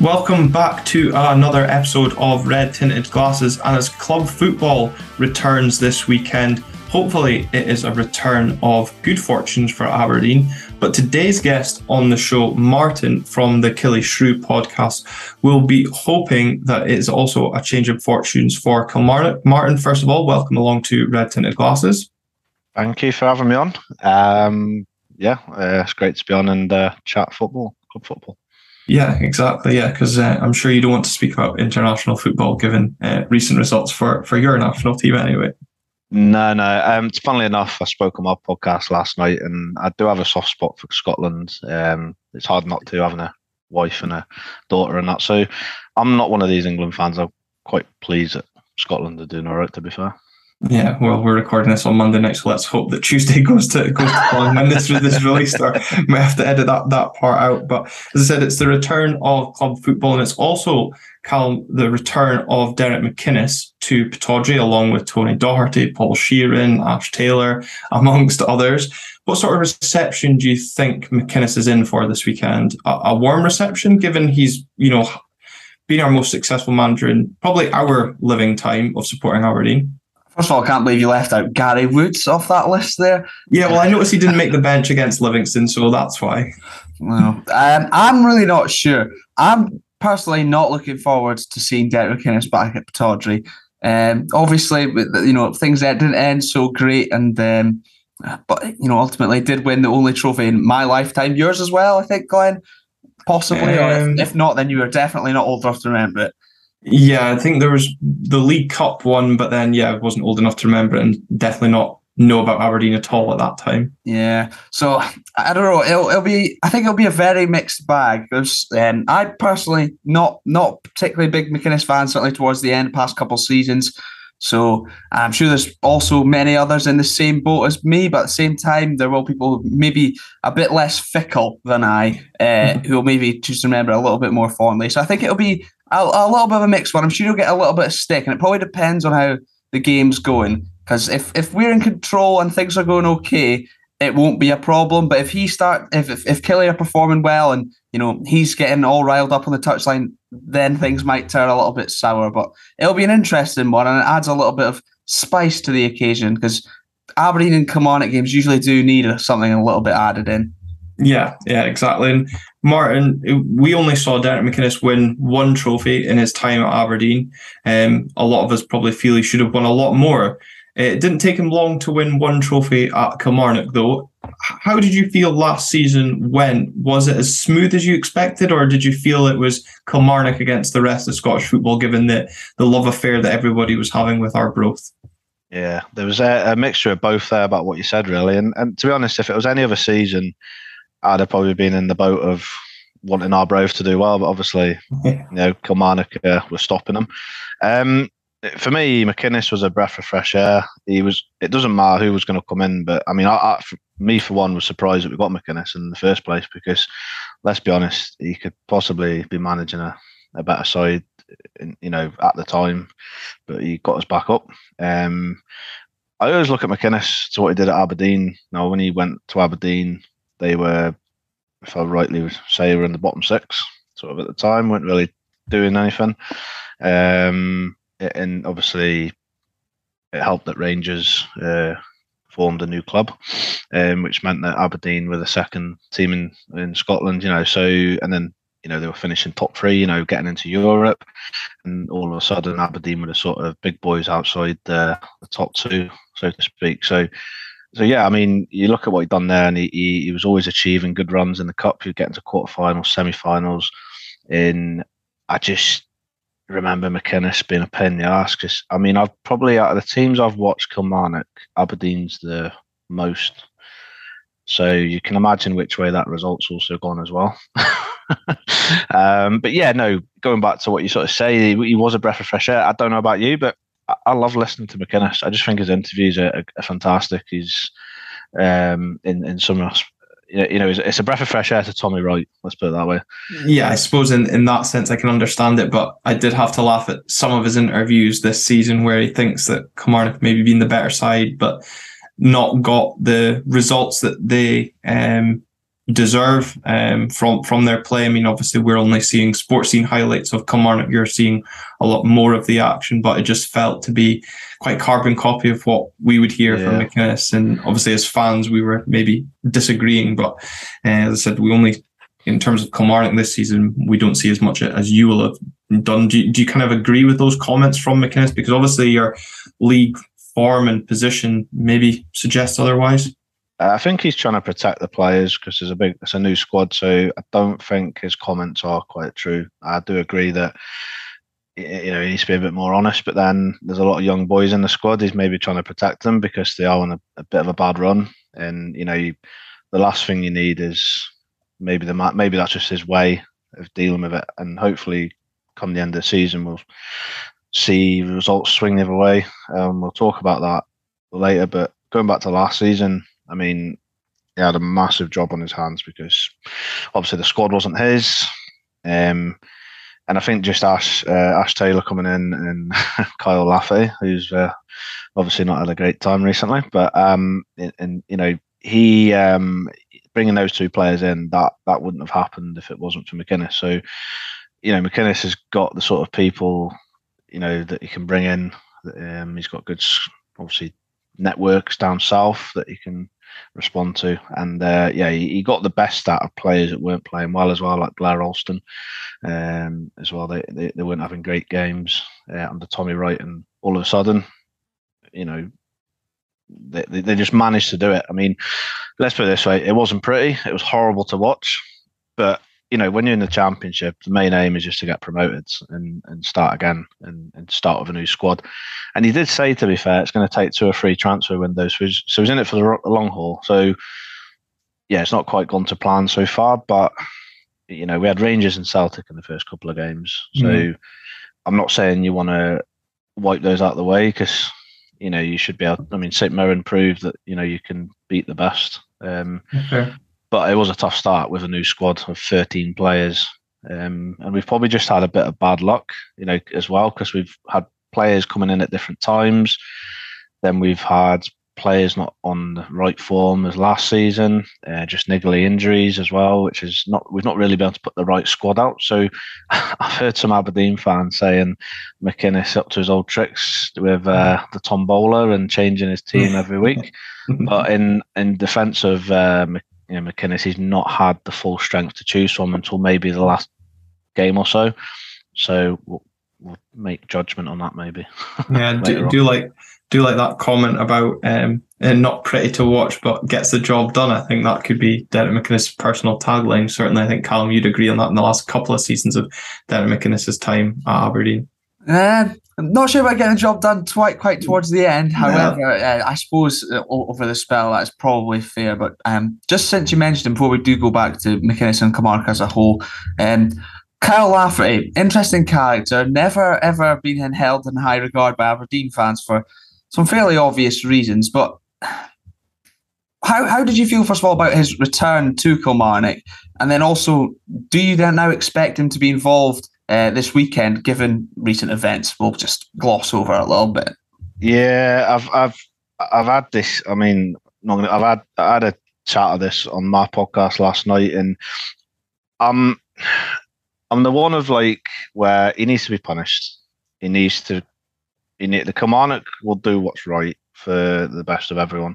Welcome back to another episode of Red Tinted Glasses. And as club football returns this weekend, hopefully it is a return of good fortunes for Aberdeen. But today's guest on the show, Martin from the Killie Shrew podcast, will be hoping that it is also a change of fortunes for Kilmarnock. Martin, first of all, welcome along to Red Tinted Glasses. Thank you for having me on. Um, yeah, uh, it's great to be on and uh, chat football, club football. Yeah, exactly. Yeah, because uh, I'm sure you don't want to speak about international football given uh, recent results for, for your national team anyway. No, no. Um, funnily enough, I spoke on my podcast last night, and I do have a soft spot for Scotland. Um, it's hard not to having a wife and a daughter and that. So I'm not one of these England fans. I'm quite pleased that Scotland are doing all right. To be fair. Yeah, well, we're recording this on Monday night, so let's hope that Tuesday goes to goes to plan when this this is released. Or might have to edit that that part out. But as I said, it's the return of club football, and it's also Cal the return of Derek McInnes to Pittodrie, along with Tony Docherty, Paul Sheerin, Ash Taylor, amongst others. What sort of reception do you think McInnes is in for this weekend? A, a warm reception, given he's you know been our most successful manager in probably our living time of supporting Aberdeen. First of all, I can't believe you left out Gary Woods off that list there. Yeah, well, I noticed he didn't make the bench against Livingston, so that's why. Well, um, I'm really not sure. I'm personally not looking forward to seeing Derek McInnes back at Pittodrie. Um, obviously, you know things that didn't end so great, and um, but you know ultimately did win the only trophy in my lifetime. Yours as well, I think, Glenn. Possibly, or if, um, if not, then you are definitely not old enough to remember it. Yeah, I think there was the League Cup one, but then yeah, I wasn't old enough to remember it and definitely not know about Aberdeen at all at that time. Yeah, so I don't know. It'll, it'll be. I think it'll be a very mixed bag. There's, um, I personally not not particularly big McInnes fan. Certainly towards the end, past couple seasons. So I'm sure there's also many others in the same boat as me, but at the same time, there will be people maybe a bit less fickle than I, uh, who will maybe just remember a little bit more fondly. So I think it'll be a, a little bit of a mixed one. I'm sure you'll get a little bit of stick, and it probably depends on how the game's going. Because if, if we're in control and things are going okay, it won't be a problem. But if he start if if, if Killie are performing well and you know he's getting all riled up on the touchline, then things might turn a little bit sour. But it'll be an interesting one, and it adds a little bit of spice to the occasion because Aberdeen and Kilmarnock games usually do need something a little bit added in. Yeah, yeah, exactly. And Martin, we only saw Derek McInnes win one trophy in his time at Aberdeen. Um, a lot of us probably feel he should have won a lot more. It didn't take him long to win one trophy at Kilmarnock, though. How did you feel last season went? Was it as smooth as you expected, or did you feel it was Kilmarnock against the rest of Scottish football, given the, the love affair that everybody was having with Arbroath? Yeah, there was a, a mixture of both there about what you said, really. And, and to be honest, if it was any other season, I'd have probably been in the boat of wanting our Arbroath to do well, but obviously, you know, Kilmarnock uh, were stopping them. Um, for me, McInnes was a breath of fresh air. He was. It doesn't matter who was going to come in, but I mean, I, I, for me for one was surprised that we got McInnes in the first place because, let's be honest, he could possibly be managing a, a better side, in, you know, at the time, but he got us back up. Um, I always look at McInnes to what he did at Aberdeen. Now, when he went to Aberdeen, they were, if I rightly say, were in the bottom six, sort of at the time, weren't really doing anything. Um, and obviously, it helped that Rangers uh, formed a new club, um, which meant that Aberdeen were the second team in, in Scotland, you know. So, and then, you know, they were finishing top three, you know, getting into Europe. And all of a sudden, Aberdeen were the sort of big boys outside the, the top two, so to speak. So, so yeah, I mean, you look at what he'd done there, and he, he, he was always achieving good runs in the cup. He'd get into quarterfinals, semi-finals. In I just remember McInnes being a pain in the ass because I mean, I've probably out of the teams I've watched Kilmarnock, Aberdeen's the most. So you can imagine which way that result's also gone as well. um, but yeah, no, going back to what you sort of say, he, he was a breath of fresh air. I don't know about you, but I love listening to McInnes. I just think his interviews are, are, fantastic. He's um, in in some you know it's, a breath of fresh air to Tommy Wright. Let's put it that way. Yeah, I suppose in, in that sense I can understand it, but I did have to laugh at some of his interviews this season where he thinks that Kilmarnock maybe been the better side, but not got the results that they um, deserve um, from from their play. I mean, obviously, we're only seeing sports scene highlights of Kilmarnock. You're seeing a lot more of the action, but it just felt to be quite carbon copy of what we would hear yeah. from McInnes. And obviously, as fans, we were maybe disagreeing, but uh, as I said, we only. In terms of Kilmarnock this season, we don't see as much as you will have done. Do you, do you kind of agree with those comments from McInnes? Because obviously your league form and position maybe suggests otherwise. I think he's trying to protect the players because there's a big, it's a new squad. So I don't think his comments are quite true. I do agree that you know he needs to be a bit more honest. But then there's a lot of young boys in the squad. He's maybe trying to protect them because they are on a, a bit of a bad run. And you know, you, the last thing you need is maybe the maybe that's just his way of dealing with it. And hopefully, come the end of the season, we'll see results swing the other way. Um, we'll talk about that later. But going back to last season, I mean, he had a massive job on his hands because obviously the squad wasn't his. Um, and I think just Ash uh, Ash Taylor coming in and Kyle Lafferty, who's uh, obviously not had a great time recently, but um, and, and you know he um, bringing those two players in that that wouldn't have happened if it wasn't for McInnes. So you know McInnes has got the sort of people you know that he can bring in. Um, he's got good obviously networks down south that he can respond to. And uh, yeah, he, he, got the best out of players that weren't playing well as well, like Blair Alston um, as well. They, they, they weren't having great games uh, under Tommy Wright, and all of a sudden, you know, they, they just managed to do it. I mean, let's put it this way: it wasn't pretty. It was horrible to watch, but you know, when you're in the championship, the main aim is just to get promoted and, and start again and, and start with a new squad. And he did say, to be fair, it's going to take two or three transfer windows. So he's, so he's in it for the long haul. So, yeah, it's not quite gone to plan so far, but, you know, we had Rangers and Celtic in the first couple of games. So mm. I'm not saying you want to wipe those out of the way because, you know, you should be able, I mean, St. Mirren proved that, you know, you can beat the best. Um, okay but it was a tough start with a new squad of 13 players. Um, and we've probably just had a bit of bad luck, you know, as well, because we've had players coming in at different times. Then we've had players not on the right form as last season, uh, just niggly injuries as well, which is not we've not really been able to put the right squad out. So I've heard some Aberdeen fans saying McInnes up to his old tricks with uh, the tombola and changing his team every week. but in in defence of uh, you know, McInnes, he's not had the full strength to choose from until maybe the last game or so. So we'll, we'll make judgment on that maybe. Yeah, do, do like do like that comment about um, and not pretty to watch, but gets the job done. I think that could be Derek McInnes' personal tagline. Certainly, I think Callum, you'd agree on that in the last couple of seasons of Derek McInnes' time at Aberdeen. Uh, I'm not sure about getting the job done quite quite towards the end. However, yeah. uh, I suppose uh, over the spell that's probably fair. But um, just since you mentioned him, before we do go back to McInnes and Kilmarnock as a whole, um, Kyle Lafferty, interesting character, never ever been held in high regard by Aberdeen fans for some fairly obvious reasons. But how how did you feel first of all about his return to Kilmarnock, and then also do you then now expect him to be involved? Uh, this weekend, given recent events, we'll just gloss over a little bit. Yeah, I've I've I've had this. I mean, not I've had I had a chat of this on my podcast last night, and I'm I'm the one of like where he needs to be punished. He needs to. He need, the Kilmarnock will do what's right for the best of everyone.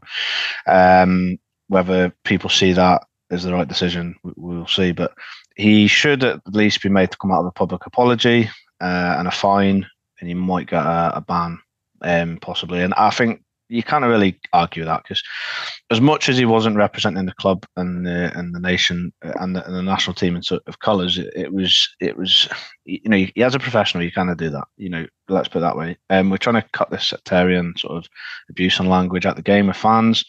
Um, whether people see that as the right decision, we'll see. But he should at least be made to come out of a public apology uh, and a fine, and he might get a, a ban, um, possibly. And I think you can't really argue that because as much as he wasn't representing the club and the and the nation uh, and the, and the national team in sort of colours, it, it, was it was you know he, as a professional you kind of do that. You know, let's put it that way. And um, we're trying to cut this sectarian sort of abuse and language at the game of fans.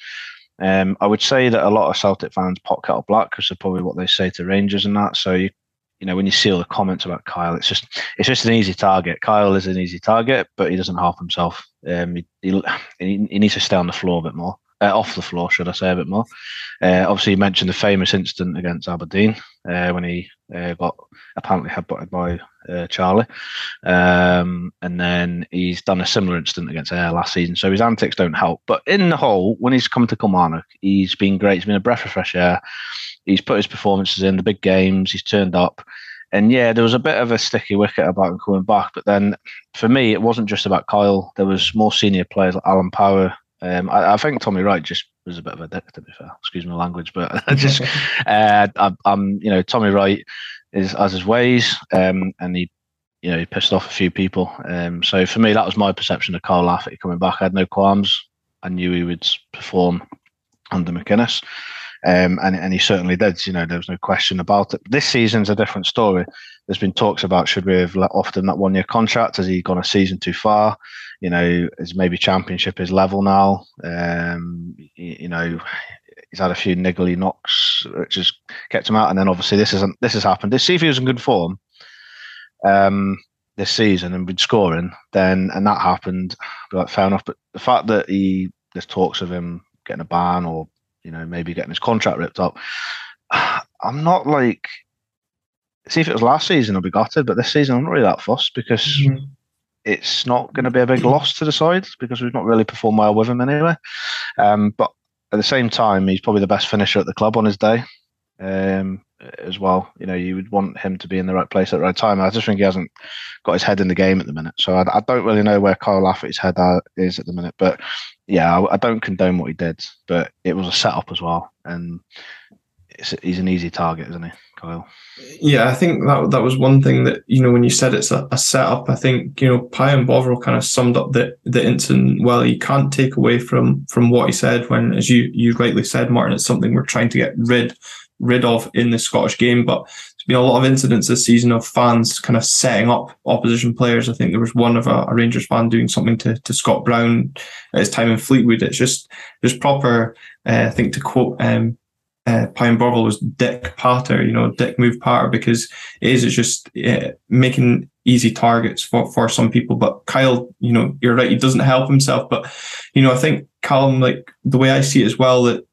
Um, I would say that a lot of Celtic fans pot kettle black because of probably what they say to Rangers and that. So you, you know, when you see all the comments about Kyle, it's just it's just an easy target. Kyle is an easy target, but he doesn't help himself. Um, he, he, he needs to stay on the floor a bit more, uh, off the floor, should I say, a bit more. Uh, obviously, you mentioned the famous incident against Aberdeen uh, when he uh, got apparently headbutted by uh, Charlie. Um, and then he's done a similar incident against Ayr last season. So his antics don't help. But in the whole, when he's come to Kilmarnock, he's been great. He's been a breath of fresh air. He's put his performances in the big games. He's turned up. And yeah, there was a bit of a sticky wicket about him coming back. But then for me, it wasn't just about Kyle. There was more senior players like Alan Power. Um, I, I, think Tommy Wright just was a bit of a dick, to be fair. Excuse my language, but I just, uh, I, am you know, Tommy Wright is as his ways, um, and he, you know, he pissed off a few people. Um, so for me, that was my perception of Kyle Lafferty coming back. I had no qualms. I knew he would perform under McInnes. Um, and, and he certainly did. You know, there was no question about it. This season's a different story. There's been talks about should we have let off him that one year contract? Has he gone a season too far? You know, is maybe championship is level now? Um, you, you know, he's had a few niggly knocks, which has kept him out. And then obviously this isn't this has happened. See If he was in good form um, this season and been scoring, then and that happened, like fair enough. But the fact that he there's talks of him getting a ban or you know, maybe getting his contract ripped up. I'm not like, see if it was last season, I'd be gutted, but this season I'm not really that fussed because mm-hmm. it's not going to be a big loss to the side because we've not really performed well with him anyway. Um, but at the same time, he's probably the best finisher at the club on his day. Um, as well. You know, you would want him to be in the right place at the right time. I just think he hasn't got his head in the game at the minute. So I, I don't really know where Kyle Lafferty's head uh, is at the minute. But yeah, I, I, don't condone what he did, but it was a setup as well. And he's an easy target, isn't he, Kyle? Yeah, I think that that was one thing that you know when you said it's a, a setup. I think you know Pie Bovril kind of summed up the the incident well. You can't take away from from what he said when, as you you rightly said, Martin, it's something we're trying to get rid rid of in the Scottish game. But there's been a lot of incidents this season of fans kind of setting up opposition players. I think there was one of a, a Rangers fan doing something to, to Scott Brown at his time in Fleetwood. It's just just proper. Uh, I think to quote um, uh, Pine Bovril was Dick Patter, you know, Dick move Patter because it is it's just uh, making easy targets for, for some people. But Kyle, you know, you're right, he doesn't help himself. But, you know, I think Callum, like the way I see it as well, that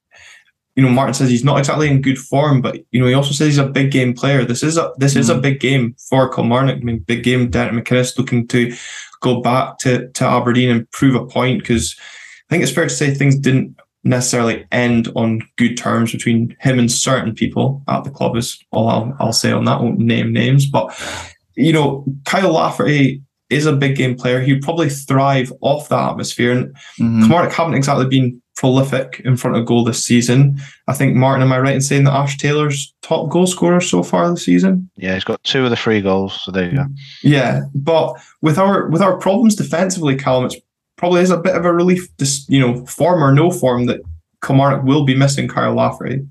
you know, Martin says he's not exactly in good form, but you know, he also says he's a big game player. This is a this mm. is a mm. big game for Kilmarnock. I mean, big game. Derek McInnes looking to go back to to Aberdeen and prove a point because I think it's fair to say things didn't necessarily end on good terms between him and certain people at the club. Is all I'll, I'll say on that. I won't name names, but you know, Kyle Lafferty is a big game player. He'd probably thrive off that atmosphere. And mm-hmm. Kilmarnock haven't exactly been prolific in front of goal this season. I think Martin, am I right in saying that Ash Taylor's top goal scorer so far this season? Yeah, he's got two of the three goals. So there you go. Yeah, but with our with our problems defensively, Callum, it's probably is a bit of a relief. This you know, form or no form, that Kilmarnock will be missing Kyle Lafferty.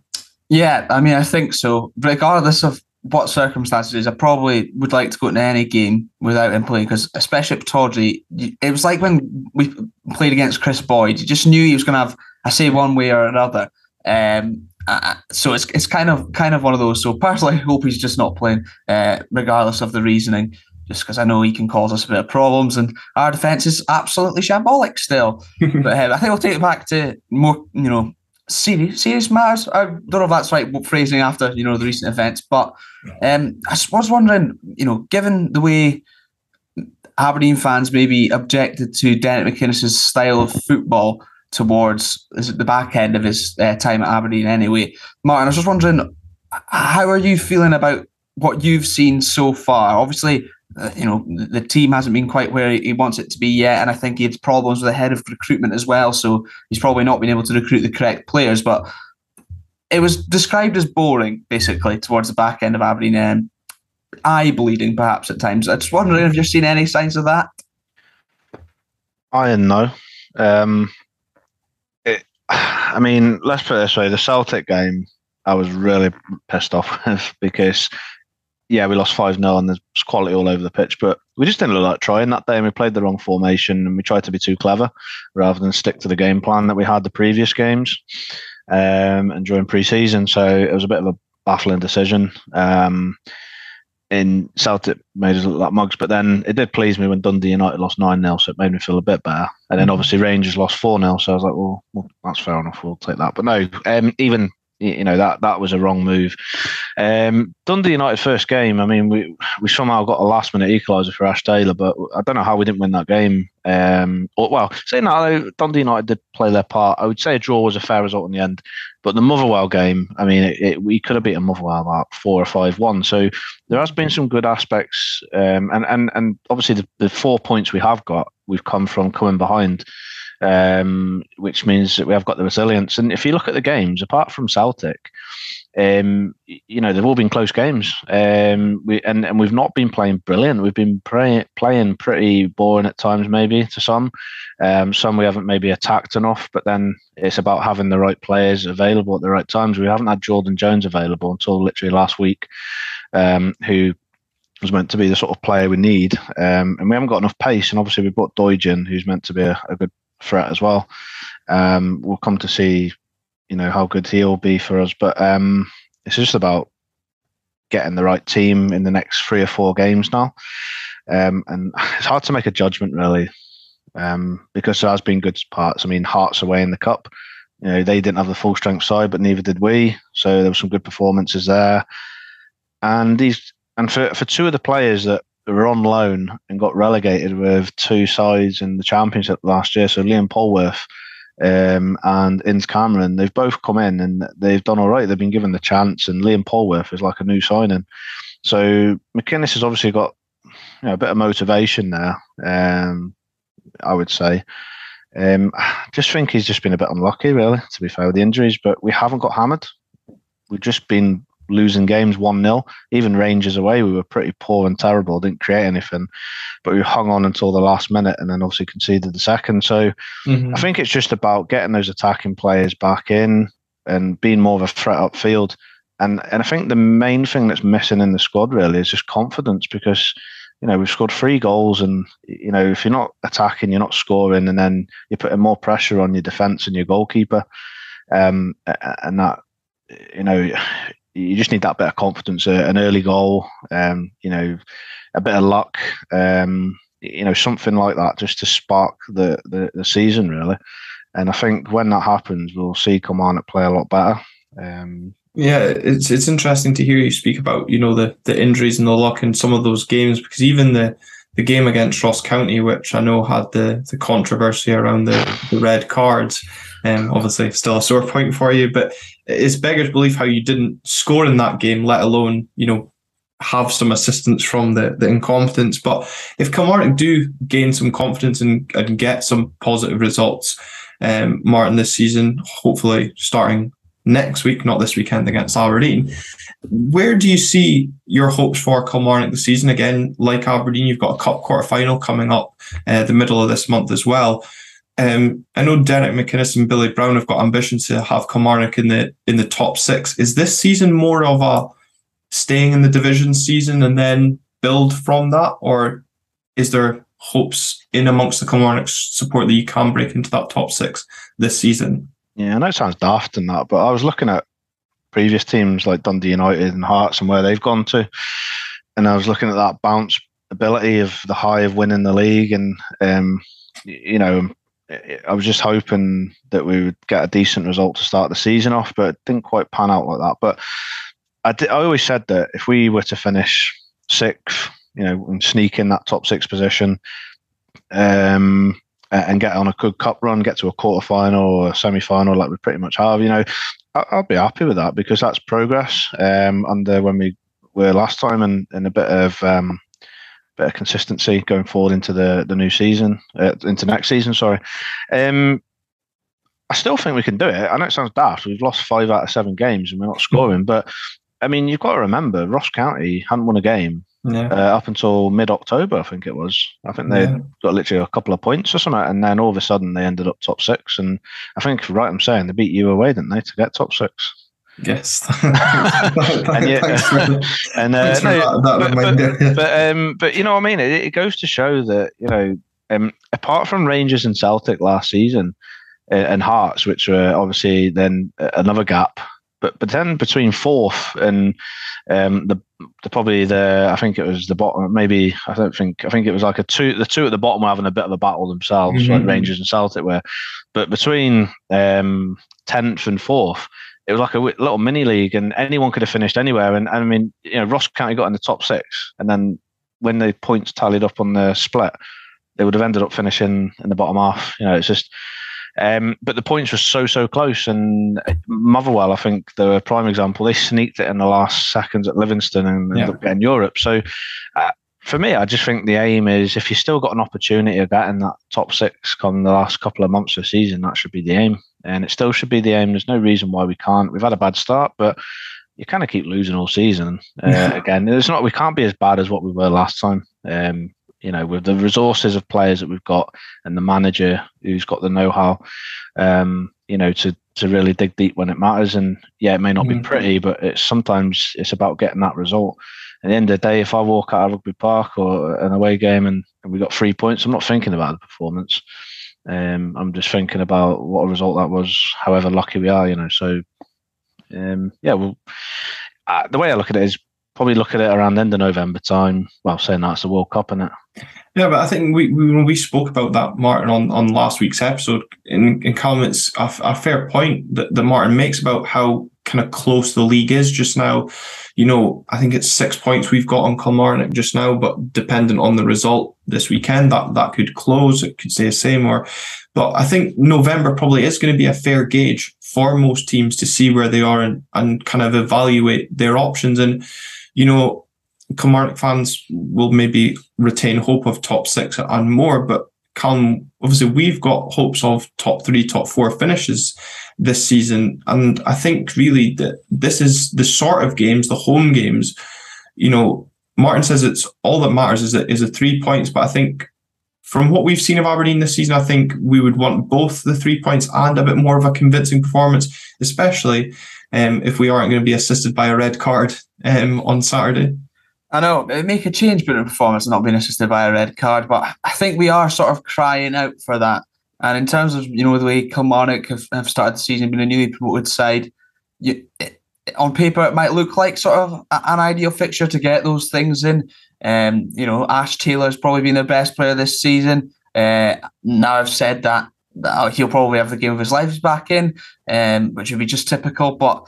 Yeah, I mean, I think so. Regardless of what circumstances, I probably would like to go to any game without him playing because, especially at Tawdry, it was like when we played against Kris Boyd. You just knew he was going to have, I say, one way or another. Um, uh, so it's it's kind of kind of one of those. So personally, I hope he's just not playing, uh, regardless of the reasoning. Just because I know he can cause us a bit of problems, and our defense is absolutely shambolic still. but uh, I think we'll take it back to more, you know, serious serious matters. I don't know if that's right phrasing after you know the recent events, but um, I was wondering, you know, given the way Aberdeen fans maybe objected to Derek McInnes's style of football towards the back end of his uh, time at Aberdeen, anyway, Martin, I was just wondering, how are you feeling about what you've seen so far? Obviously, uh, you know, the team hasn't been quite where he wants it to be yet. And I think he had problems with the head of recruitment as well. So he's probably not been able to recruit the correct players. But it was described as boring, basically, towards the back end of Aberdeen and eye bleeding, perhaps at times. I just wondering if you've seen any signs of that. I and no. Um, it, I mean, let's put it this way: the Celtic game, I was really pissed off with because yeah, we lost 5 0 and there's quality all over the pitch, but we just didn't look like trying that day and we played the wrong formation and we tried to be too clever rather than stick to the game plan that we had the previous games um, and during pre season. So it was a bit of a baffling decision. Um, in Celtic made us look like mugs, but then it did please me when Dundee United lost 9 0, so it made me feel a bit better. And then mm-hmm. obviously Rangers lost 4 0, so I was like, well, well, that's fair enough, we'll take that. But no, um, even you know that that was a wrong move. Um, Dundee United first game. I mean, we we somehow got a last minute equaliser for Ash Taylor, but I don't know how we didn't win that game. Um, or, well, saying that Dundee United did play their part. I would say a draw was a fair result in the end. But the Motherwell game, I mean, it, it, we could have beaten Motherwell about four or five one. So there has been some good aspects, um, and and and obviously the, the four points we have got, we've come from coming behind um, which means that we have got the resilience. And if you look at the games, apart from Celtic, um, you know they've all been close games. Um, we and, and we've not been playing brilliant. We've been playing pretty boring at times, maybe to some. Um, some we haven't maybe attacked enough, but then it's about having the right players available at the right times. We haven't had Jordan Jones available until literally last week, um, who was meant to be the sort of player we need, um, and we haven't got enough pace. And obviously we brought Doidge in, who's meant to be a, a good threat as well. Um, we'll come to see, you know, how good he'll be for us. But um, it's just about getting the right team in the next three or four games now. Um, and it's hard to make a judgment really, um, because there has been good parts. I mean, Hearts away in the cup. You know, they didn't have the full strength side, but neither did we. So there were some good performances there. And these, and for for two of the players that were on loan and got relegated with two sides in the championship last year. So Liam Polworth um, and Innes Cameron, they've both come in and they've done all right. They've been given the chance, and Liam Polworth is like a new signing. So McInnes has obviously got you know, a bit of motivation there. Um, I would say. Um, just think he's just been a bit unlucky, really, to be fair with the injuries. But we haven't got hammered. We've just been losing games 1 0. Even Rangers away, we were pretty poor and terrible, didn't create anything, but we hung on until the last minute and then obviously conceded the second. So mm-hmm. I think it's just about getting those attacking players back in and being more of a threat upfield. And, and I think the main thing that's missing in the squad really is just confidence because you know, we've scored three goals, and you know, if you're not attacking, you're not scoring, and then you're putting more pressure on your defence and your goalkeeper, um, and that, you know, you just need that bit of confidence, uh, an early goal, um, you know, a bit of luck, um, you know, something like that, just to spark the, the, the season really. And I think when that happens, we'll see Kilmarnock play a lot better. Um, yeah, it's it's interesting to hear you speak about you know the the injuries and the luck in some of those games because even the the game against Ross County, which I know had the the controversy around the, the red cards, um, obviously still a sore point for you, but it's beggars belief how you didn't score in that game, let alone you know have some assistance from the the incompetence. But if Kilmarnock do gain some confidence and, and get some positive results, um, Martin this season, hopefully starting next week, not this weekend against Aberdeen. Where do you see your hopes for Kilmarnock this season? Again, like Aberdeen, you've got a cup quarter final coming up uh, the middle of this month as well. Um, I know Derek McInnes and Billy Brown have got ambitions to have Kilmarnock in the in the top six. Is this season more of a staying in the division season and then build from that, or is there hopes in amongst the Kilmarnock support that you can break into that top six this season? Yeah, I know it sounds daft in that, but I was looking at previous teams like Dundee United and Hearts and where they've gone to, and I was looking at that bounce ability of the high of winning the league, and um, you know, I was just hoping that we would get a decent result to start the season off, but it didn't quite pan out like that. But I, did, I always said that if we were to finish sixth, you know, and sneak in that top six position, um, and get on a good cup run, get to a quarter final or semi final like we pretty much have, you know, I'll be happy with that because that's progress um, under when we were last time and, and a bit of um, bit of consistency going forward into the the new season, uh, into next season. Sorry. Um, I still think we can do it. I know it sounds daft. We've lost five out of seven games and we're not scoring, but I mean, you've got to remember Ross County hadn't won a game yeah. uh, up until mid October, I think it was. I think they yeah. got literally a couple of points or something, and then all of a sudden they ended up top six. And I think, right, I'm saying they beat you away, didn't they, to get top six? Yes. and yeah, and uh, no, but, but, but, um, but you know what I mean. It, it goes to show that you know, um, apart from Rangers and Celtic last season, uh, and Hearts, which were obviously then another gap but but then between fourth and um, the, the probably the I think it was the bottom maybe I don't think I think it was like a two the two at the bottom were having a bit of a battle themselves mm-hmm. like Rangers and Celtic were but between um, tenth and fourth it was like a little mini league, and anyone could have finished anywhere. And, and I mean, you know, Ross County got in the top six, and then when the points tallied up on the split, they would have ended up finishing in the bottom half. You know, it's just. Um, but the points were so so close, and Motherwell, I think, they're a prime example. They sneaked it in the last seconds at Livingston and ended yeah. up getting Europe. So, uh, for me, I just think the aim is if you still got an opportunity of getting that top six come the last couple of months of the season, that should be the aim, and it still should be the aim. There's no reason why we can't. We've had a bad start, but you kind of keep losing all season. Uh, again, it's not we can't be as bad as what we were last time. Um, you know, with the resources of players that we've got and the manager who's got the know-how, um, you know, to to really dig deep when it matters. And yeah, it may not mm-hmm. be pretty, but it's sometimes it's about getting that result. At the end of the day, if I walk out of rugby park or an away game and, and we got three points, I'm not thinking about the performance. Um, I'm just thinking about what a result that was, however lucky we are, you know. So, um, yeah, well, uh, the way I look at it is probably look at it around the end of November time. Well, saying that's the World Cup, isn't it? Yeah, but I think we, we we spoke about that, Martin, on, on last week's episode, in, in it's a, a fair point that, that Martin makes about how kind of close the league is just now. You know, I think it's six points we've got on Kilmarnock just now, but dependent on the result this weekend, that that could close. It could stay the same. Or, but I think November probably is going to be a fair gauge for most teams to see where they are and, and kind of evaluate their options. And you know, Kilmarnock fans will maybe retain hope of top six and more, but come obviously we've got hopes of top three, top four finishes this season. And I think really that this is the sort of games, the home games, you know, Martin says it's all that matters is that is the three points, but I think from what we've seen of Aberdeen this season, I think we would want both the three points and a bit more of a convincing performance, especially um, if we aren't going to be assisted by a red card um, on Saturday. I know it make a change but in performance not being assisted by a red card, but I think we are sort of crying out for that. And in terms of you know the way Kilmarnock have, have started the season being a newly promoted side, you, it, on paper it might look like sort of an ideal fixture to get those things in. Um, you know, Ash Taylor's probably been the best player this season. Uh, now I've said that he'll probably have the game of his life back in, um, which would be just typical. But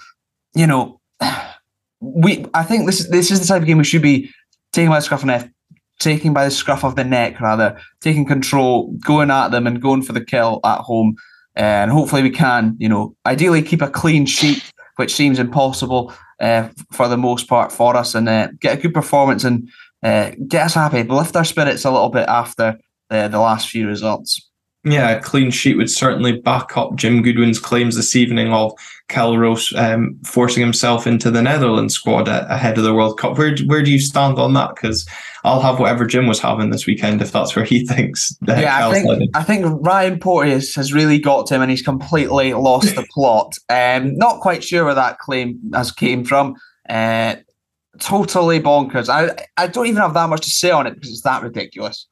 you know, we I think this this is the type of game we should be taking by the scruff of taking by the scruff of the neck rather, taking control, going at them and going for the kill at home. And hopefully we can, you know, ideally keep a clean sheet, which seems impossible uh, for the most part for us, and uh, get a good performance and uh, get us happy, lift our spirits a little bit after uh, the last few results. Yeah, a clean sheet would certainly back up Jim Goodwin's claims this evening of Kelle Roos um, forcing himself into the Netherlands squad ahead of the World Cup. Where where do you stand on that? Because I'll have whatever Jim was having this weekend if that's where he thinks. yeah, I think I think Ryan Porteous has really got to him and he's completely lost the plot. Um, not quite sure where that claim has came from. Uh, totally bonkers. I I don't even have that much to say on it because it's that ridiculous.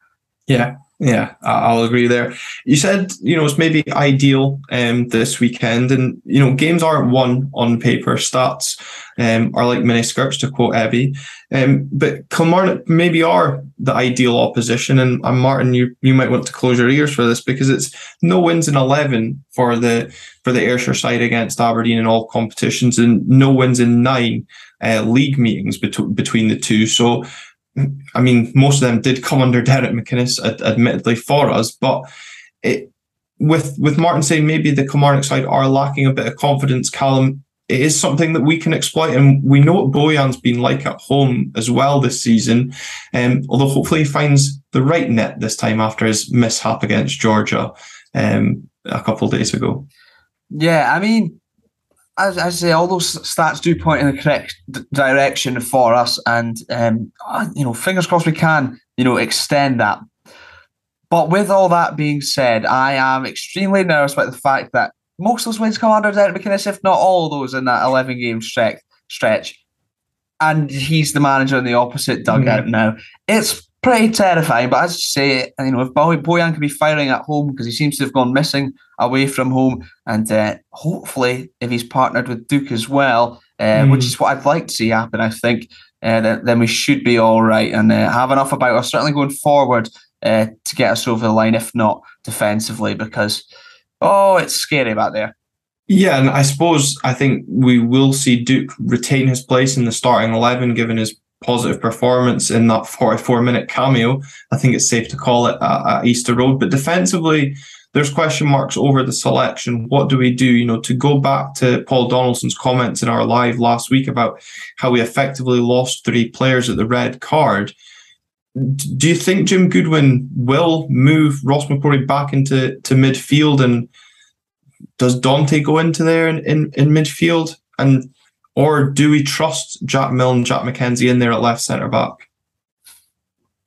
Yeah, yeah, I'll agree there. You said, you know, it's maybe ideal um, this weekend, and you know, games aren't won on paper. Stats um, are like mini skirts, to quote Abby. Um, but Kilmarnock maybe are the ideal opposition, and, and Martin, you you might want to close your ears for this because it's no wins in eleven for the for the Ayrshire side against Aberdeen in all competitions, and no wins in nine uh, league meetings bet- between the two. So I mean, most of them did come under Derek McInnes, ad- admittedly for us, but it, with with Martin saying maybe the Kilmarnock side are lacking a bit of confidence, Callum, it is something that we can exploit, and we know what Bojan's been like at home as well this season. Um, although hopefully he finds the right net this time after his mishap against Georgia um, a couple of days ago. Yeah, I mean, as I say, all those stats do point in the correct d- direction for us, and um, you know, fingers crossed we can, you know, extend that. But with all that being said, I am extremely nervous about the fact that most of those wins come under Derek McInnes, if not all those in that 11 game stretch. Stretch, and he's the manager in the opposite dugout mm. now. It's pretty terrifying. But as you say, you know, if Bojan can be firing at home because he seems to have gone missing away from home, and uh, hopefully if he's partnered with Duke as well, uh, mm. which is what I'd like to see happen, I think. Uh, then, then, we should be all right and uh, have enough about us certainly going forward uh, to get us over the line, if not defensively, because oh, it's scary back there. Yeah, and I suppose I think we will see Duke retain his place in the starting eleven, given his positive performance in that forty-four minute cameo. I think it's safe to call it at, Easter Road. But defensively, there's question marks over the selection. What do we do? You know, to go back to Paul Donaldson's comments in our live last week about how we effectively lost three players at the red card. Do you think Jim Goodwin will move Ross McCrorie back into to midfield and does Dante go into there in, in, in midfield? And or do we trust Jack Milne, Jack McKenzie in there at left centre back?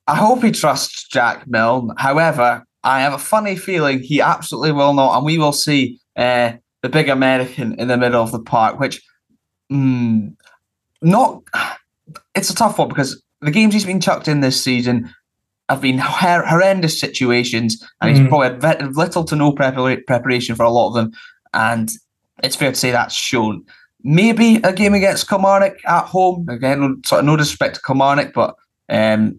I hope he trusts Jack Milne. However, I have a funny feeling he absolutely will not, and we will see uh, the big American in the middle of the park, which mm, not. It's a tough one because the games he's been chucked in this season have been horrendous situations, and mm-hmm. he's probably had little to no preparation for a lot of them. And it's fair to say that's shown. Maybe a game against Kilmarnock at home. Again, sort of no disrespect to Kilmarnock, but um,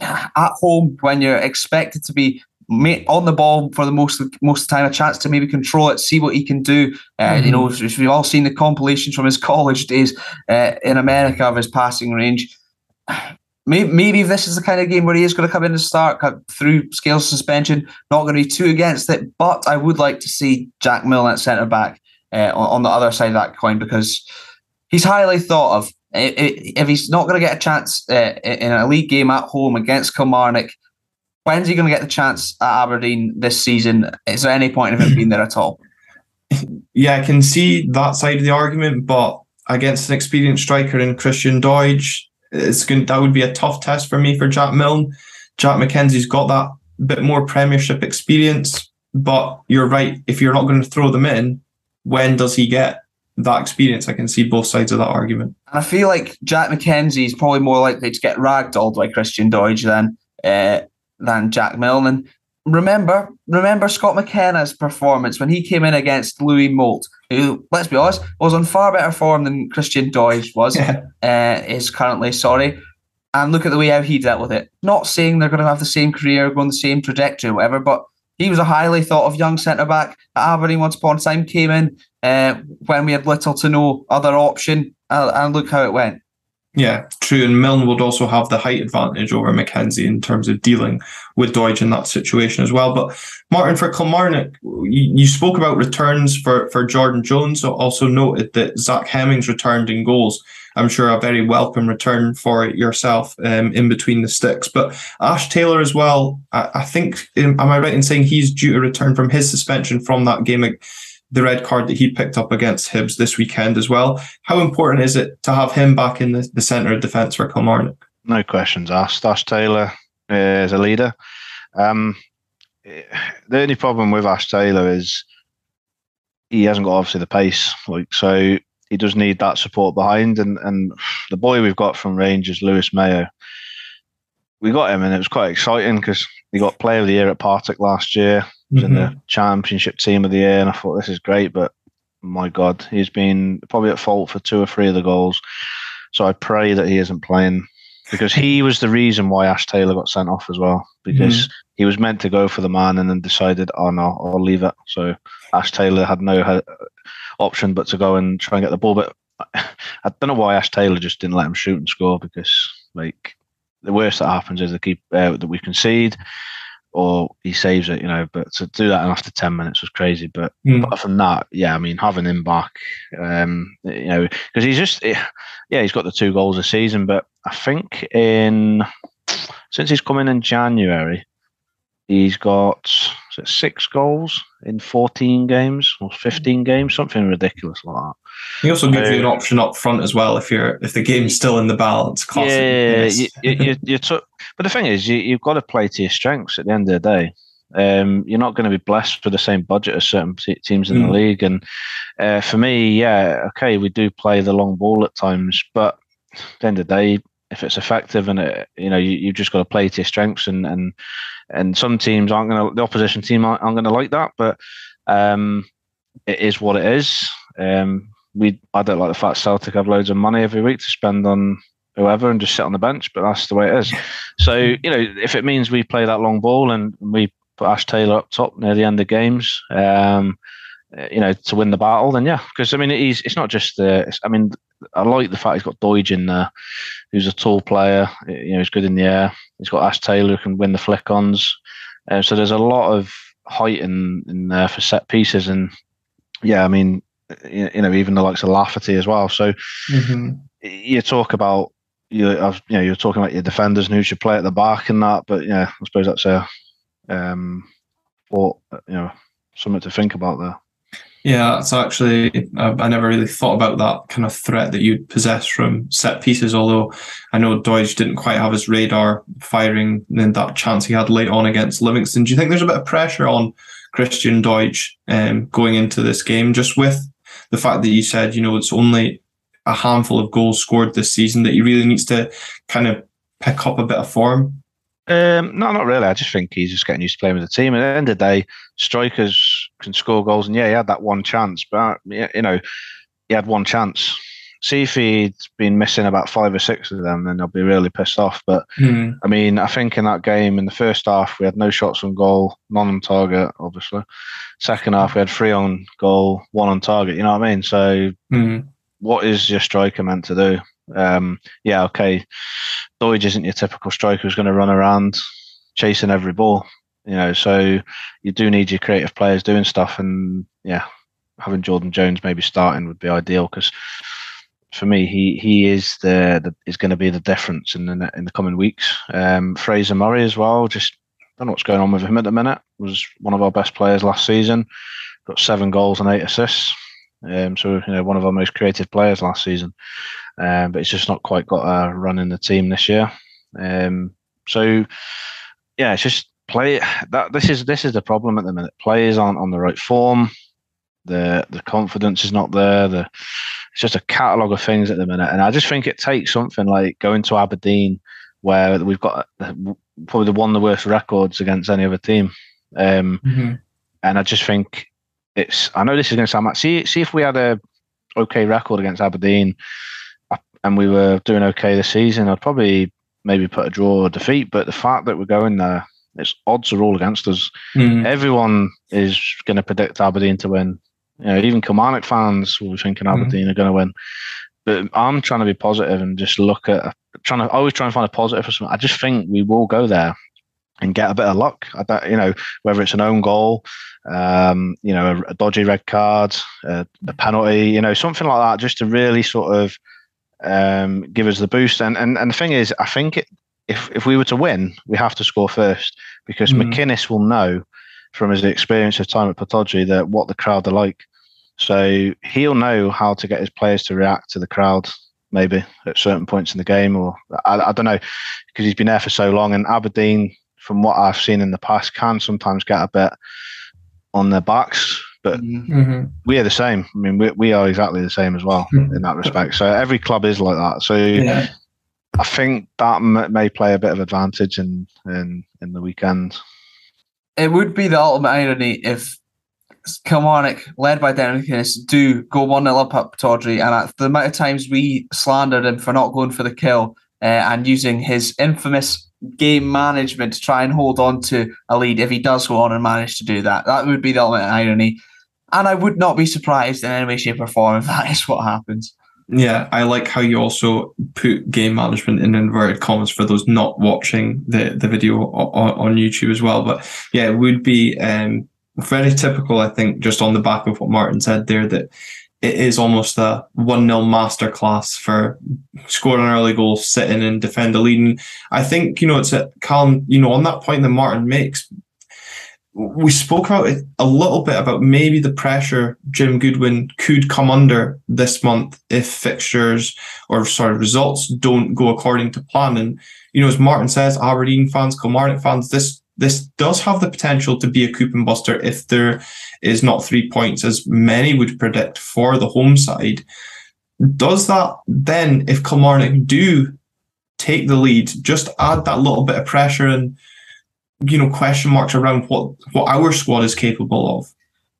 at home when you're expected to be on the ball for the most most of the time, a chance to maybe control it, see what he can do. Uh, mm-hmm. You know, we've all seen the compilations from his college days uh, in America of his passing range maybe, maybe this is the kind of game where he is going to come in and start through scale suspension, not going to be too against it. But I would like to see Jack Milne at centre back uh, on, on, the other side of that coin because he's highly thought of. If he's not going to get a chance uh, in a league game at home against Kilmarnock, when's he going to get the chance at Aberdeen this season? Is there any point of him being there at all? Yeah, I can see that side of the argument, but against an experienced striker in Christian Doidge, it's going that would be a tough test for me for Jack Milne. Jack McKenzie's got that bit more Premiership experience, but you're right. If you're not going to throw them in, when does he get that experience? I can see both sides of that argument. And I feel like Jack McKenzie is probably more likely to get ragdolled by Christian Doidge than uh, than Jack Milne. Remember, remember Scott McKenna's performance when he came in against Louis Moult who, let's be honest, was on far better form than Christian Doidge was, yeah. uh, is currently, sorry. And look at the way how he dealt with it. Not saying they're going to have the same career, go on the same trajectory, or whatever, but he was a highly thought of young centre back at Aberdeen once upon a time, came in uh, when we had little to no other option, uh, and look how it went. Yeah, true. And Milne would also have the height advantage over McKenzie in terms of dealing with Doidge in that situation as well. But Martin, for Kilmarnock, you, spoke about returns for, for Jordan Jones. So also noted that Zach Hemming's returned in goals. I'm sure a very welcome return for yourself um, in between the sticks. But Ash Taylor as well, I, I think, am I right in saying he's due to return from his suspension from that game the red card that he picked up against Hibs this weekend as well. How important is it to have him back in the, the centre of defence for Kilmarnock? No questions asked. Ash Taylor is a leader. Um, the only problem with Ash Taylor is he hasn't got obviously the pace. Like so, he does need that support behind. And and the boy we've got from Rangers, Lewis Mayo, we got him, and it was quite exciting because he got Player of the Year at Partick last year was mm-hmm. in the mm-hmm. championship team of the year, and I thought this is great. But my God, he's been probably at fault for two or three of the goals. So I pray that he isn't playing because he was the reason why Ash Taylor got sent off as well. Because mm-hmm. he was meant to go for the man and then decided, oh no, I'll leave it. So Ash Taylor had no option but to go and try and get the ball. But I don't know why Ash Taylor just didn't let him shoot and score because like the worst that happens is the keep uh, that we concede or he saves it, you know. But to do that after ten minutes was crazy. But mm. apart from that, yeah, I mean, having him back, um, you know, because he's just, yeah, he's got the two goals a season. But I think in since he's come in in January, he's got six goals in 14 games or 15 games, something ridiculous like that. He also gives you an option up front as well if you're if the game's still in the balance. Yeah, you, you, you took, but the thing is, you, have got to play to your strengths at the end of the day. Um, you're not going to be blessed with the same budget as certain teams in mm. the league. And uh, for me, yeah, okay, we do play the long ball at times, but at the end of the day, if it's effective and it, you know you, you've just got to play to your strengths and and and some teams aren't going to the opposition team aren't, aren't going to like that but um, it is what it is um, we I don't like the fact Celtic have loads of money every week to spend on whoever and just sit on the bench but that's the way it is so you know if it means we play that long ball and we put Ash Taylor up top near the end of games um, you know, to win the battle, then yeah, because I mean, he's it's not just the. I mean, I like the fact he's got Doidge in there, who's a tall player. You know, he's good in the air. He's got Ash Taylor who can win the flick-ons. Uh, so there's a lot of height in in there for set pieces, and yeah, I mean, you know, even the likes of Lafferty as well. So mm-hmm. you talk about you, you know, you're talking about your defenders and who should play at the back and that, but yeah, I suppose that's a um, or you know, something to think about there. Yeah, that's actually, uh, I never really thought about that kind of threat that you'd possess from set pieces. Although I know Doidge didn't quite have his radar firing in that chance he had late on against Livingston. Do you think there's a bit of pressure on Christian Doidge um, going into this game, just with the fact that you said, you know, it's only a handful of goals scored this season that he really needs to kind of pick up a bit of form? Um, no, not really. I just think he's just getting used to playing with the team. At the end of the day, strikers can score goals. And yeah, he had that one chance, but you know, he had one chance. See if he'd been missing about five or six of them, then I'll be really pissed off. But mm. I mean, I think in that game in the first half we had no shots on goal, none on target, obviously. Second half we had three on goal, one on target. You know what I mean? So, mm. what is your striker meant to do? Um, yeah, okay. Doidge isn't your typical striker who's going to run around chasing every ball. You know, so you do need your creative players doing stuff, and yeah, having Jordan Jones maybe starting would be ideal because for me, he he is the, the is going to be the difference in the in the coming weeks. Um, Fraser Murray as well. Just don't know what's going on with him at the minute. Was one of our best players last season. Got seven goals and eight assists. Um, so you know, one of our most creative players last season um, but it's just not quite got a run in the team this year. Um, so yeah, it's just play that this is this is the problem at the minute. Players aren't on the right form. The the confidence is not there. The it's just a catalogue of things at the minute, and I just think it takes something like going to Aberdeen, where we've got probably the one of the worst records against any other team, um, mm-hmm. and I just think it's. I know this is going to sound like see see if we had a okay record against Aberdeen and we were doing okay this season, I'd probably maybe put a draw or defeat. But the fact that we're going there, its odds are all against us. Mm. Everyone is going to predict Aberdeen to win. You know, even Kilmarnock fans will be thinking hmm. Aberdeen mm. are going to win. But I'm trying to be positive and just look at trying to always try and find a positive for something. I just think we will go there and get a bit of luck. I bet you know whether it's an own goal, um, you know, a, a dodgy red card, a, a penalty, you know, something like that, just to really sort of um, give us the boost. And, and and the thing is, I think it, if if we were to win, we have to score first because mm. McInnes will know from his experience of time at Pittodrie that what the crowd are like. So he'll know how to get his players to react to the crowd, maybe at certain points in the game, or I, I don't know, because he's been there for so long. And Aberdeen, from what I've seen in the past, can sometimes get a bit on their backs but mm-hmm. we are the same. I mean, we, we are exactly the same as well mm-hmm. in that respect. So every club is like that. So yeah. I think that may play a bit of advantage in in in the weekend. It would be the ultimate irony if Kilmarnock, led by Derek McInnes, do go 1 0 up at Pittodrie, and at the amount of times we slandered him for not going for the kill uh, and using his infamous game management to try and hold on to a lead if he does go on and manage to do that. That would be the ultimate irony. And I would not be surprised in any way, shape, or form if that is what happens. Yeah, I like how you also put game management in inverted commas for those not watching the, the video on, on YouTube as well. But yeah, it would be um, very typical, I think, just on the back of what Martin said there, that it is almost a 1 0 masterclass for scoring an early goal, sitting and defend a lead. And I think, you know, it's a calm, you know, on that point that Martin makes, we spoke about it a little bit about maybe the pressure Jim Goodwin could come under this month if fixtures or sorry results don't go according to plan. And you know, as Martin says, Aberdeen fans, Kilmarnock fans, this this does have the potential to be a coupon buster if there is not three points, as many would predict for the home side. Does that then, if Kilmarnock do take the lead, just add that little bit of pressure and you know question marks around what what our squad is capable of.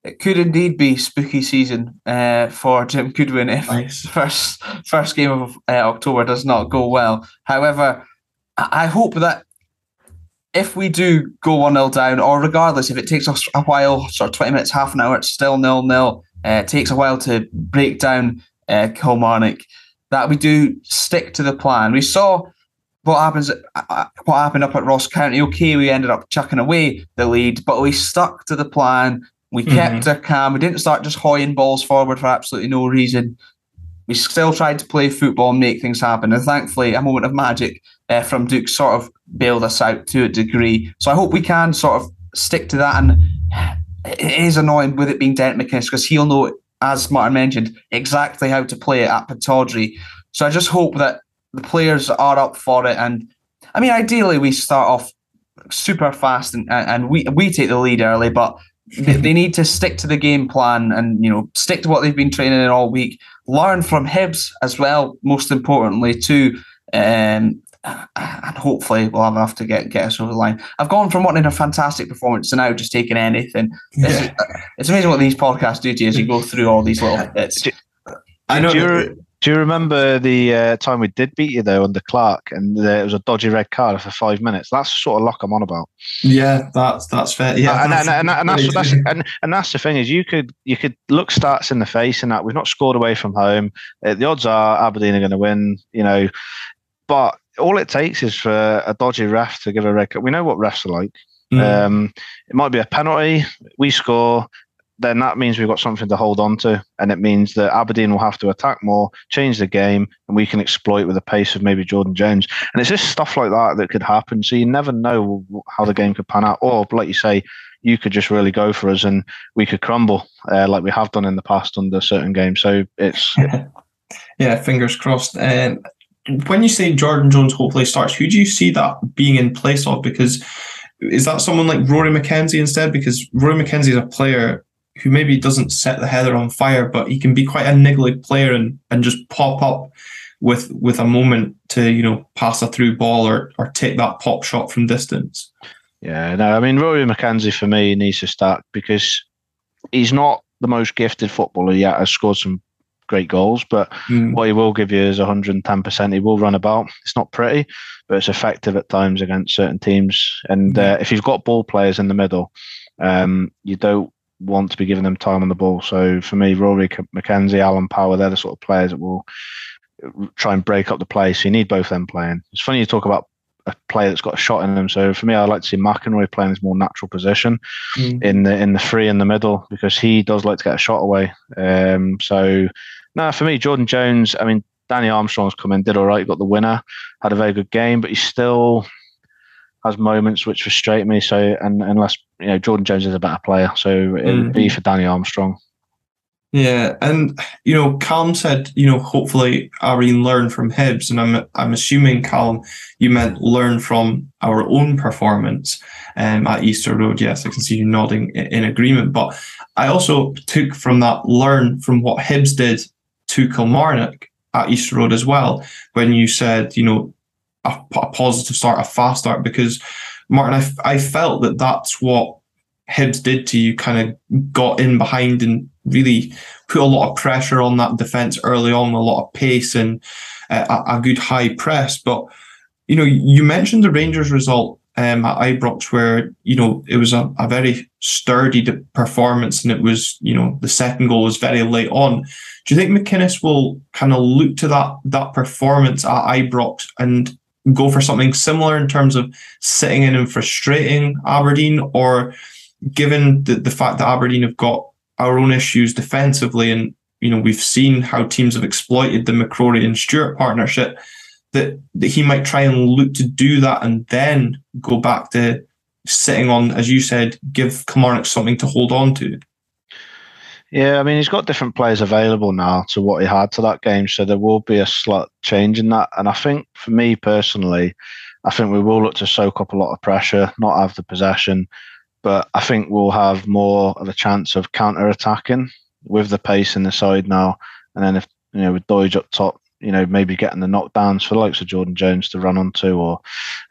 It could indeed be spooky season uh, for Jim Goodwin if nice. first first game of uh, October does not go well. However, I hope that if we do go 1 0 down, or regardless, if it takes us a while, sort of 20 minutes, half an hour, it's still nil nil. Uh, it takes a while to break down uh, Kilmarnock. That we do stick to the plan. We saw what happens. Uh, what happened up at Ross County? Okay, we ended up chucking away the lead, but we stuck to the plan. We mm-hmm. kept our calm. We didn't start just hoying balls forward for absolutely no reason. We still tried to play football and make things happen. And thankfully, a moment of magic uh, from Duk sort of bailed us out to a degree. So I hope we can sort of stick to that. And it is annoying with it being Derek McInnes because he'll know, as Martin mentioned, exactly how to play it at Pittodrie. So I just hope that the players are up for it. And I mean, ideally, we start off super fast and, and we, we take the lead early, but they need to stick to the game plan and you know stick to what they've been training in all week. Learn from Hibs as well. Most importantly, too, um, and hopefully we'll have enough to get get us over the line. I've gone from wanting a fantastic performance to now just taking anything. Yeah. It's, it's, amazing what these podcasts do to you as you go through all these little bits. I know. Do you remember the uh, time we did beat you though under Clarke, and uh, it was a dodgy red card for five minutes? That's the sort of luck I'm on about. Yeah, that's that's fair. Yeah, and, that's, and, and, and that's, that's and, and that's the thing is you could you could look stats in the face and that we've not scored away from home. Uh, the odds are Aberdeen are going to win, you know, but all it takes is for a dodgy ref to give a red card. We know what refs are like. Mm. Um, it might be a penalty. We score then that means we've got something to hold on to. And it means that Aberdeen will have to attack more, change the game, and we can exploit with the pace of maybe Jordan Jones. And it's just stuff like that that could happen. So you never know how the game could pan out. Or, like you say, you could just really go for us and we could crumble uh, like we have done in the past under certain games. So it's. yeah, fingers crossed. And when you say Jordan Jones hopefully starts, who do you see that being in place of? Because is that someone like Rory McKenzie instead? Because Rory McKenzie is a player who maybe doesn't set the header on fire, but he can be quite a niggly player and, and just pop up with with a moment to you know pass a through ball or or take that pop shot from distance. Yeah, no, I mean Rory McKenzie for me needs to start because he's not the most gifted footballer yet. Has scored some great goals, but mm. what he will give you is 110%. He will run about. It's not pretty, but it's effective at times against certain teams. And mm. uh, if you've got ball players in the middle, um, you don't want to be giving them time on the ball. So for me, Rory McKenzie, Alan Power, they're the sort of players that will try and break up the play. So you need both them playing. It's funny you talk about a player that's got a shot in them. So for me, I like to see McInroy playing his more natural position mm. in the in the free in the middle because he does like to get a shot away. Um, so no, for me, Jordan Jones. I mean, Danny Armstrong's come in, did all right, got the winner, had a very good game, but he's still has moments which frustrate me. So, and unless you know Jordan Jones is a better player, so it would mm. be for Danny Armstrong. Yeah, and you know, Callum said, you know, hopefully Irene learn from Hibs, and I'm I'm assuming Callum, you meant learn from our own performance um, at Easter Road. Yes, I can see you nodding in agreement, but I also took from that learn from what Hibs did to Kilmarnock at Easter Road as well. When you said, you know, a, a positive start, a fast start, because Martin, I, I felt that that's what Hibs did to you, kind of got in behind and really put a lot of pressure on that defence early on, a lot of pace and a, a, good high press. But, you know, you mentioned the Rangers result um, at Ibrox where, you know, it was a, a very sturdy performance and it was, you know, the second goal was very late on. Do you think McInnes will kind of look to that that performance at Ibrox and go for something similar in terms of sitting in and frustrating Aberdeen, or given the, the fact that Aberdeen have got our own issues defensively, and you know we've seen how teams have exploited the McCrorie and Stewart partnership, that that he might try and look to do that and then go back to sitting on, as you said, give Kilmarnock something to hold on to. Yeah, I mean, he's got different players available now to what he had to that game, so there will be a slight change in that. And I think for me personally, I think we will look to soak up a lot of pressure, not have the possession, but I think we'll have more of a chance of counter attacking with the pace in the side now. And then if you know with Doidge up top, you know maybe getting the knockdowns for the likes of Jordan Jones to run onto, or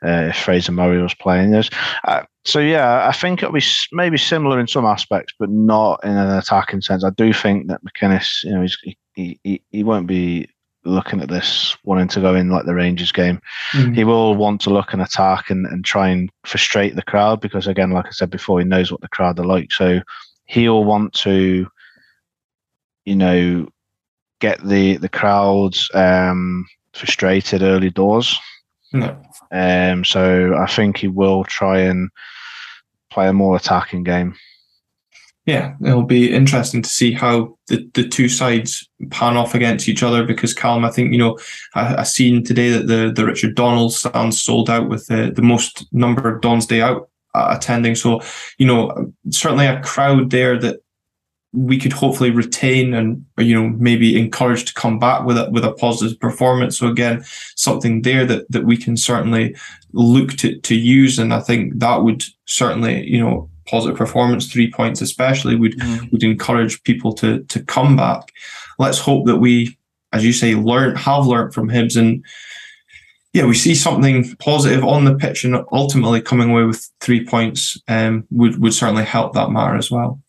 uh, if Fraser Murray was playing. There's, uh, so yeah, I think it'll be maybe similar in some aspects, but not in an attacking sense. I do think that McInnes, you know, he, he he won't be looking at this, wanting to go in like the Rangers game. Mm. He will want to look and attack and, and try and frustrate the crowd because, again, like I said before, he knows what the crowd are like. So he'll want to, you know, get the the crowds um, frustrated early doors. No. Um, so I think he will try and play a more attacking game. Yeah, it'll be interesting to see how the, the two sides pan off against each other because Callum, I think, you know, I, I seen today that the, the Richard Donald stands sold out with the, the most number of Don's Day out uh, attending. So, you know, certainly a crowd there that we could hopefully retain and you know maybe encourage to come back with a with a positive performance. So again, something there that that we can certainly look to to use, and I think that would certainly you know positive performance, three points especially would mm. would encourage people to to come back. Let's hope that we, as you say, learn have learned from Hibs and yeah, we see something positive on the pitch and ultimately coming away with three points um, would would certainly help that matter as well.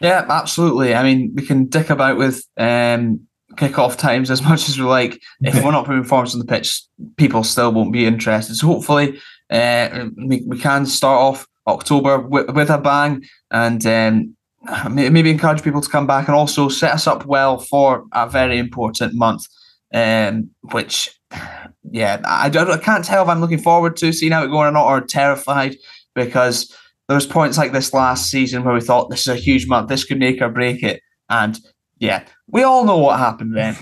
Yeah, absolutely. I mean, we can dick about with um, kick-off times as much as we like. If we're not putting forms on the pitch, people still won't be interested. So hopefully, uh, we, we can start off October with, with a bang and um, maybe encourage people to come back and also set us up well for a very important month, um, which, yeah, I, I can't tell if I'm looking forward to seeing how it going or not or terrified because – there was points like this last season where we thought this is a huge month, this could make or break it, and yeah, we all know what happened then.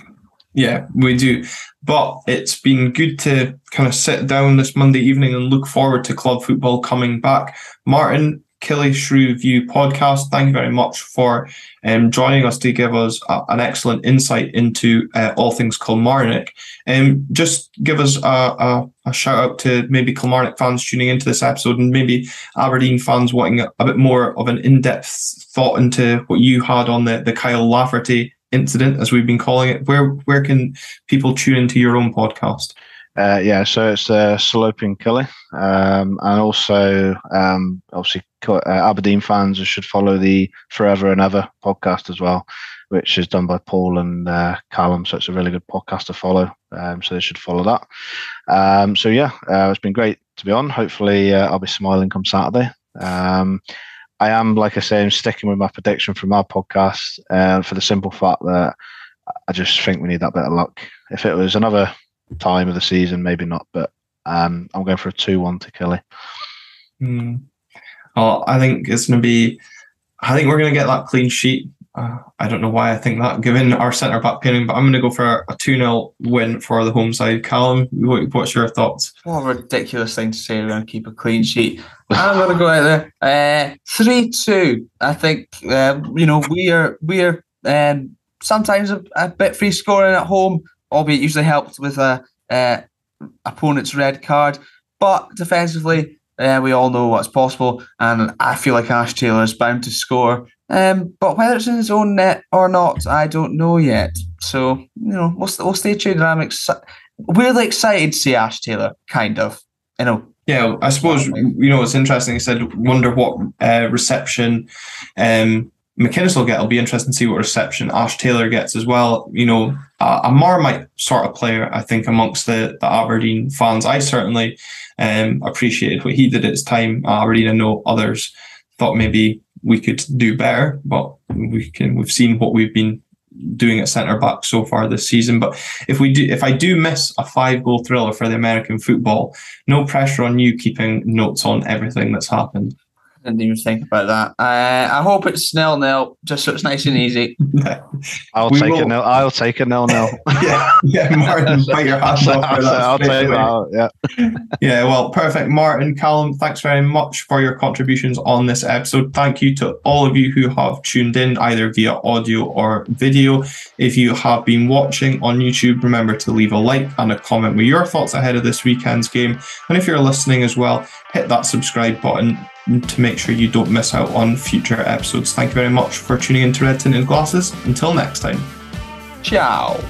Yeah, we do. But it's been good to kind of sit down this Monday evening and look forward to club football coming back. Martin, Killie Shrew View podcast. Thank you very much for um, joining us to give us a, an excellent insight into uh, all things Kilmarnock. Um, just give us a, a, a, shout out to maybe Kilmarnock fans tuning into this episode and maybe Aberdeen fans wanting a, a bit more of an in depth thought into what you had on the, the Kyle Lafferty incident, as we've been calling it. Where where can people tune into your own podcast? Uh, yeah, so it's uh, Sloping Killie, um, and also um, obviously uh, Aberdeen fans should follow the Forever and Ever podcast as well, which is done by Paul and uh, Callum. So it's a really good podcast to follow. Um, so they should follow that. Um, so yeah, uh, it's been great to be on. Hopefully, uh, I'll be smiling come Saturday. Um, I am, like I say, I'm sticking with my prediction from our podcast uh, for the simple fact that I just think we need that bit of luck. If it was another time of the season, maybe not. But um, I'm going for a two-one to Killie. Mm. Well, I think it's going to be. I think we're going to get that clean sheet. Uh, I don't know why I think that, given our centre back pairing, but I'm going to go for a 2 0 win for the home side. Callum, what's your thoughts? What a ridiculous thing to say we're going to keep a clean sheet. I'm going to go out there. Uh, 3 2. I think, uh, you know, we are, we are um, sometimes a, a bit free scoring at home albeit usually helped with a, a opponent's red card. But defensively, uh, we all know what's possible, and I feel like Ash Taylor is bound to score. Um, but whether it's in his own net or not, I don't know yet. So you know, we'll, we'll stay tuned. I'm exci- really excited to see Ash Taylor, kind of. You know. Yeah, I suppose you know it's interesting. He said, "Wonder what uh, reception um, McInnes will get. It'll be interesting to see what reception Ash Taylor gets as well. You know, a, a Marmite sort of player, I think, amongst the, the Aberdeen fans. I certainly um, appreciated what he did at his time. I know others thought maybe we could do better, but we can. We've seen what we've been doing at centre back so far this season. But if we do, if I do miss a five goal thriller for the American football, no pressure on you keeping notes on everything that's happened didn't even think about that. Uh, I hope it's nil nil, just so it's nice and easy. I'll we take will... a nil. I'll take a nil nil. yeah, yeah, Martin, bite your hands off for that. I'll take that. Yeah, yeah. Well, perfect, Martin, Callum. Thanks very much for your contributions on this episode. Thank you to all of you who have tuned in either via audio or video. If you have been watching on YouTube, remember to leave a like and a comment with your thoughts ahead of this weekend's game. And if you're listening as well, hit that subscribe button to make sure you don't miss out on future episodes. Thank you very much for tuning in to Red Tinted Glasses. Until next time. Ciao.